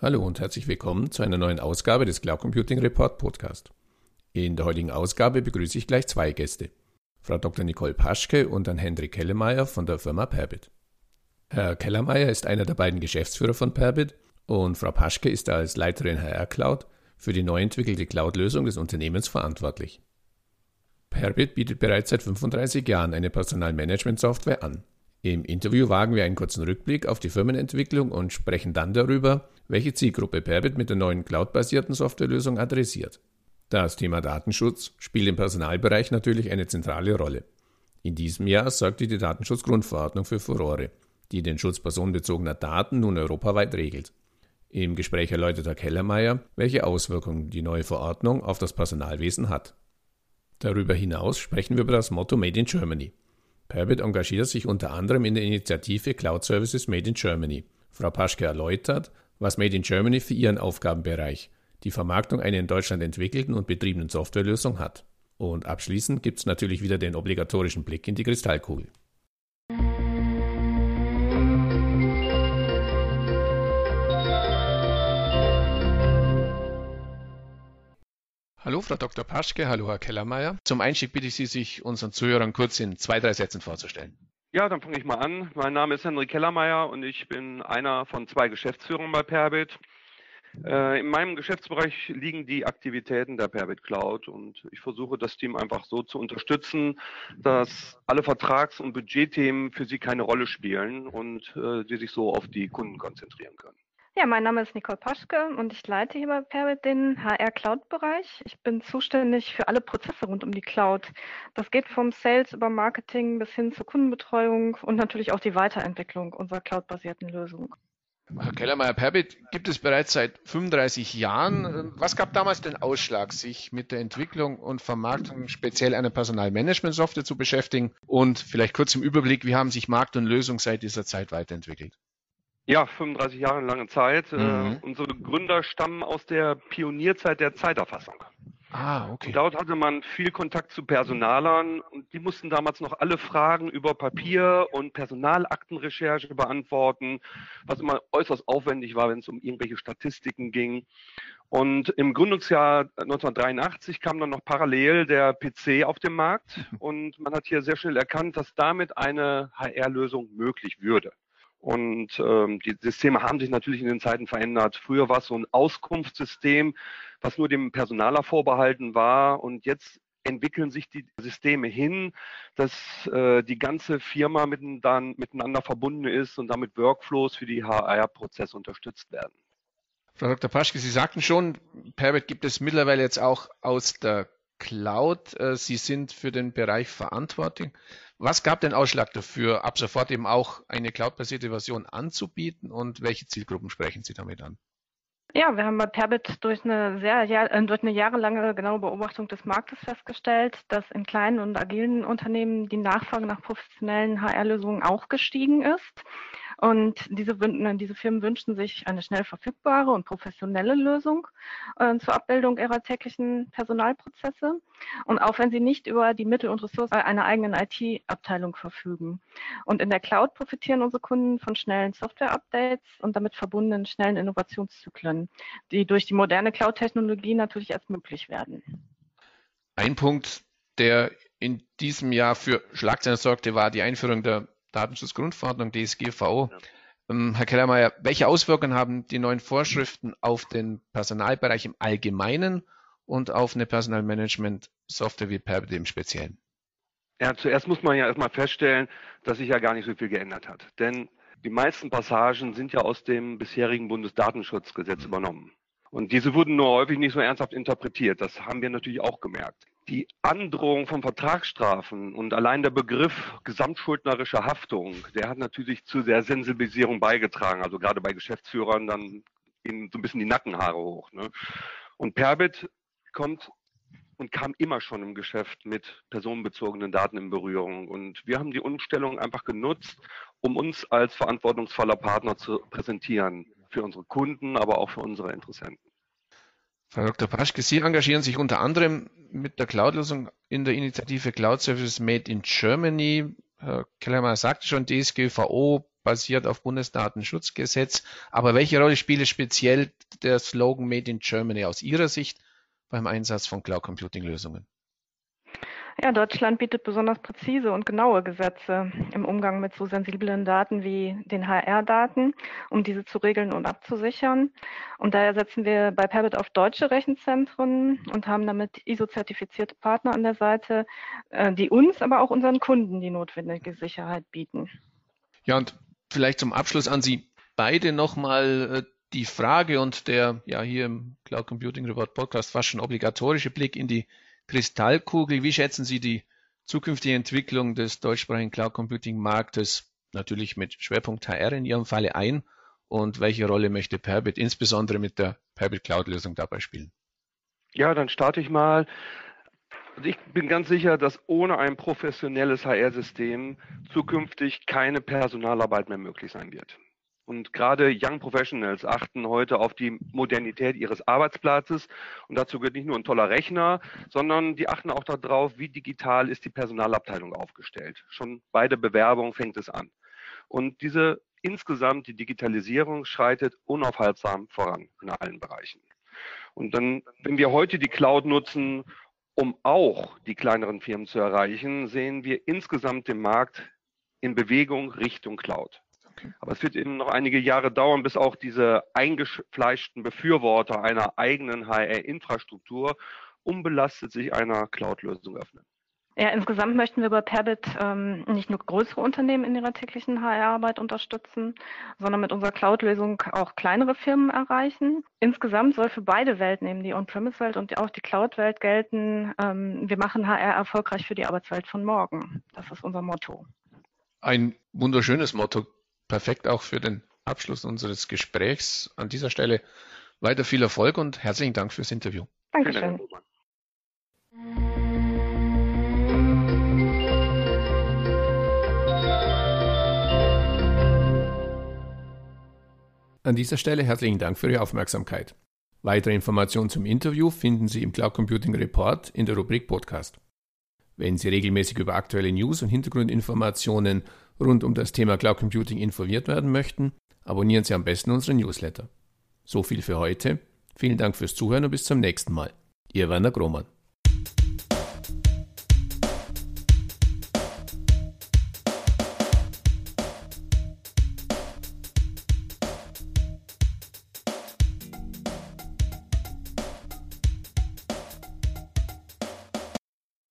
Hallo und herzlich willkommen zu einer neuen Ausgabe des Cloud Computing Report Podcast. In der heutigen Ausgabe begrüße ich gleich zwei Gäste. Frau Dr. Nicole Paschke und Herrn Hendrik Kellemeyer von der Firma Perbit. Herr Kellermeier ist einer der beiden Geschäftsführer von Perbit und Frau Paschke ist als Leiterin HR Cloud für die neu entwickelte Cloud-Lösung des Unternehmens verantwortlich. Perbit bietet bereits seit 35 Jahren eine Personalmanagement-Software an. Im Interview wagen wir einen kurzen Rückblick auf die Firmenentwicklung und sprechen dann darüber, welche Zielgruppe Perbit mit der neuen cloud-basierten Softwarelösung adressiert. Das Thema Datenschutz spielt im Personalbereich natürlich eine zentrale Rolle. In diesem Jahr sorgte die Datenschutzgrundverordnung für Furore, die den Schutz personenbezogener Daten nun europaweit regelt. Im Gespräch erläutert Herr Kellermeier, welche Auswirkungen die neue Verordnung auf das Personalwesen hat. Darüber hinaus sprechen wir über das Motto Made in Germany. Perbit engagiert sich unter anderem in der Initiative Cloud Services Made in Germany. Frau Paschke erläutert, was Made in Germany für ihren Aufgabenbereich, die Vermarktung einer in Deutschland entwickelten und betriebenen Softwarelösung hat. Und abschließend gibt es natürlich wieder den obligatorischen Blick in die Kristallkugel. Hallo, Frau Dr. Paschke, hallo, Herr Kellermeier. Zum Einstieg bitte ich Sie, sich unseren Zuhörern kurz in zwei, drei Sätzen vorzustellen. Ja, dann fange ich mal an. Mein Name ist Henrik Kellermeier und ich bin einer von zwei Geschäftsführern bei Perbit. Äh, in meinem Geschäftsbereich liegen die Aktivitäten der Perbit Cloud und ich versuche das Team einfach so zu unterstützen, dass alle Vertrags- und Budgetthemen für sie keine Rolle spielen und äh, sie sich so auf die Kunden konzentrieren können. Ja, mein Name ist Nicole Paschke und ich leite hier bei Perbit den HR Cloud Bereich. Ich bin zuständig für alle Prozesse rund um die Cloud. Das geht vom Sales über Marketing bis hin zur Kundenbetreuung und natürlich auch die Weiterentwicklung unserer cloud-basierten Lösung. Herr Kellermeier, Perbit gibt es bereits seit 35 Jahren. Was gab damals den Ausschlag, sich mit der Entwicklung und Vermarktung speziell einer Personalmanagement-Software zu beschäftigen? Und vielleicht kurz im Überblick, wie haben sich Markt und Lösung seit dieser Zeit weiterentwickelt? Ja, 35 Jahre lange Zeit. Äh, mhm. Äh, unsere Gründer stammen aus der Pionierzeit der Zeiterfassung. Ah, okay. Und dort hatte man viel Kontakt zu Personalern und die mussten damals noch alle Fragen über Papier und Personalaktenrecherche beantworten, was immer äußerst aufwendig war, wenn es um irgendwelche Statistiken ging. Und im Gründungsjahr 1983 kam dann noch parallel der PC auf den Markt und man hat hier sehr schnell erkannt, dass damit eine HR-Lösung möglich würde. Und ähm, die Systeme haben sich natürlich in den Zeiten verändert. Früher war es so ein Auskunftssystem, was nur dem Personaler vorbehalten war. Und jetzt entwickeln sich die Systeme hin, dass äh, die ganze Firma miteinander, verbunden ist und damit Workflows für die HR-Prozesse unterstützt werden. Frau Dr. Paschke, Sie sagten schon, Perbit gibt es mittlerweile jetzt auch aus der Cloud. Äh, Sie sind für den Bereich verantwortlich. Was gab den Ausschlag dafür, ab sofort eben auch eine cloud-basierte Version anzubieten und welche Zielgruppen sprechen Sie damit an? Ja, wir haben bei Perbit durch eine sehr äh, durch eine jahrelange genaue Beobachtung des Marktes festgestellt, dass in kleinen und agilen Unternehmen die Nachfrage nach professionellen HR-Lösungen auch gestiegen ist. Und diese, diese Firmen wünschen sich eine schnell verfügbare und professionelle Lösung äh, zur Abbildung ihrer täglichen Personalprozesse. Und auch wenn sie nicht über die Mittel und Ressourcen einer eigenen IT-Abteilung verfügen. Und in der Cloud profitieren unsere Kunden von schnellen Software-Updates und damit verbundenen schnellen Innovationszyklen, die durch die moderne Cloud-Technologie natürlich erst möglich werden. Ein Punkt, der in diesem Jahr für Schlagzeilen sorgte, war die Einführung der Datenschutzgrundverordnung DSGVO. Ja. Ähm, Herr Kellermeier, welche Auswirkungen haben die neuen Vorschriften auf den Personalbereich im Allgemeinen und auf eine Personalmanagement-Software wie Perbit im Speziellen? Ja, zuerst muss man ja erstmal feststellen, dass sich ja gar nicht so viel geändert hat. Denn die meisten Passagen sind ja aus dem bisherigen Bundesdatenschutzgesetz mhm. übernommen. Und diese wurden nur häufig nicht so ernsthaft interpretiert. Das haben wir natürlich auch gemerkt die Androhung von Vertragsstrafen und allein der Begriff gesamtschuldnerische Haftung, der hat natürlich zu der Sensibilisierung beigetragen. Also gerade bei Geschäftsführern dann ihnen so ein bisschen die Nackenhaare hoch. Ne? Und Perbit kommt und kam immer schon im Geschäft mit personenbezogenen Daten in Berührung. Und wir haben die Umstellung einfach genutzt, um uns als verantwortungsvoller Partner zu präsentieren. Für unsere Kunden, aber auch für unsere Interessenten. Frau Dr. Paschke, Sie engagieren sich unter anderem mit der Cloud-Lösung in der Initiative Cloud Services Made in Germany. Herr Kellermann sagte schon, DSGVO basiert auf Bundesdatenschutzgesetz. Aber welche Rolle spielt speziell der Slogan Made in Germany aus Ihrer Sicht beim Einsatz von Cloud Computing Lösungen? Ja, Deutschland bietet besonders präzise und genaue Gesetze im Umgang mit so sensiblen Daten wie den HR-Daten, um diese zu regeln und abzusichern. Und daher setzen wir bei Perbit auf deutsche Rechenzentren und haben damit ISO-zertifizierte Partner an der Seite, äh, die uns, aber auch unseren Kunden die notwendige Sicherheit bieten. Ja, und vielleicht zum Abschluss an Sie beide nochmal äh, die Frage und der ja hier im Cloud Computing Report Podcast fast schon obligatorische Blick in die Kristallkugel. Wie schätzen Sie die zukünftige Entwicklung des deutschsprachigen Cloud Computing Marktes, natürlich mit Schwerpunkt HR in Ihrem Falle ein? Und welche Rolle möchte Perbit insbesondere mit der Perbit Cloud Lösung dabei spielen? Ja, dann starte ich mal. Also ich bin ganz sicher, dass ohne ein professionelles HR-System zukünftig keine Personalarbeit mehr möglich sein wird. Und gerade Young Professionals achten heute auf die Modernität ihres Arbeitsplatzes. Und dazu gehört nicht nur ein toller Rechner, sondern die achten auch darauf, wie digital ist die Personalabteilung aufgestellt. Schon bei der Bewerbung fängt es an. Und diese insgesamt, die Digitalisierung schreitet unaufhaltsam voran in allen Bereichen. Und dann, wenn wir heute die Cloud nutzen, um auch die kleineren Firmen zu erreichen, sehen wir insgesamt den Markt in Bewegung Richtung Cloud. Aber es wird eben noch einige Jahre dauern, bis auch diese eingefleischten Befürworter einer eigenen HR-Infrastruktur unbelastet sich einer Cloud-Lösung öffnen. Ja, insgesamt möchten wir bei Perbit ähm, nicht nur größere Unternehmen in ihrer täglichen HR-Arbeit unterstützen, sondern mit unserer Cloud-Lösung auch kleinere Firmen erreichen. Insgesamt soll für beide Welten, eben die On-Premise-Welt und auch die Cloud-Welt gelten, ähm, wir machen HR erfolgreich für die Arbeitswelt von morgen. Das ist unser Motto. Ein wunderschönes Motto perfekt auch für den Abschluss unseres Gesprächs. An dieser Stelle weiter viel Erfolg und herzlichen Dank fürs Interview. Dankeschön. An dieser Stelle herzlichen Dank für Ihre Aufmerksamkeit. Weitere Informationen zum Interview finden Sie im Cloud Computing Report in der Rubrik Podcast. Wenn Sie regelmäßig über aktuelle News und Hintergrundinformationen rund um das Thema Cloud Computing informiert werden möchten, abonnieren Sie am besten unseren Newsletter. So viel für heute. Vielen Dank fürs Zuhören und bis zum nächsten Mal. Ihr Werner Grohmann.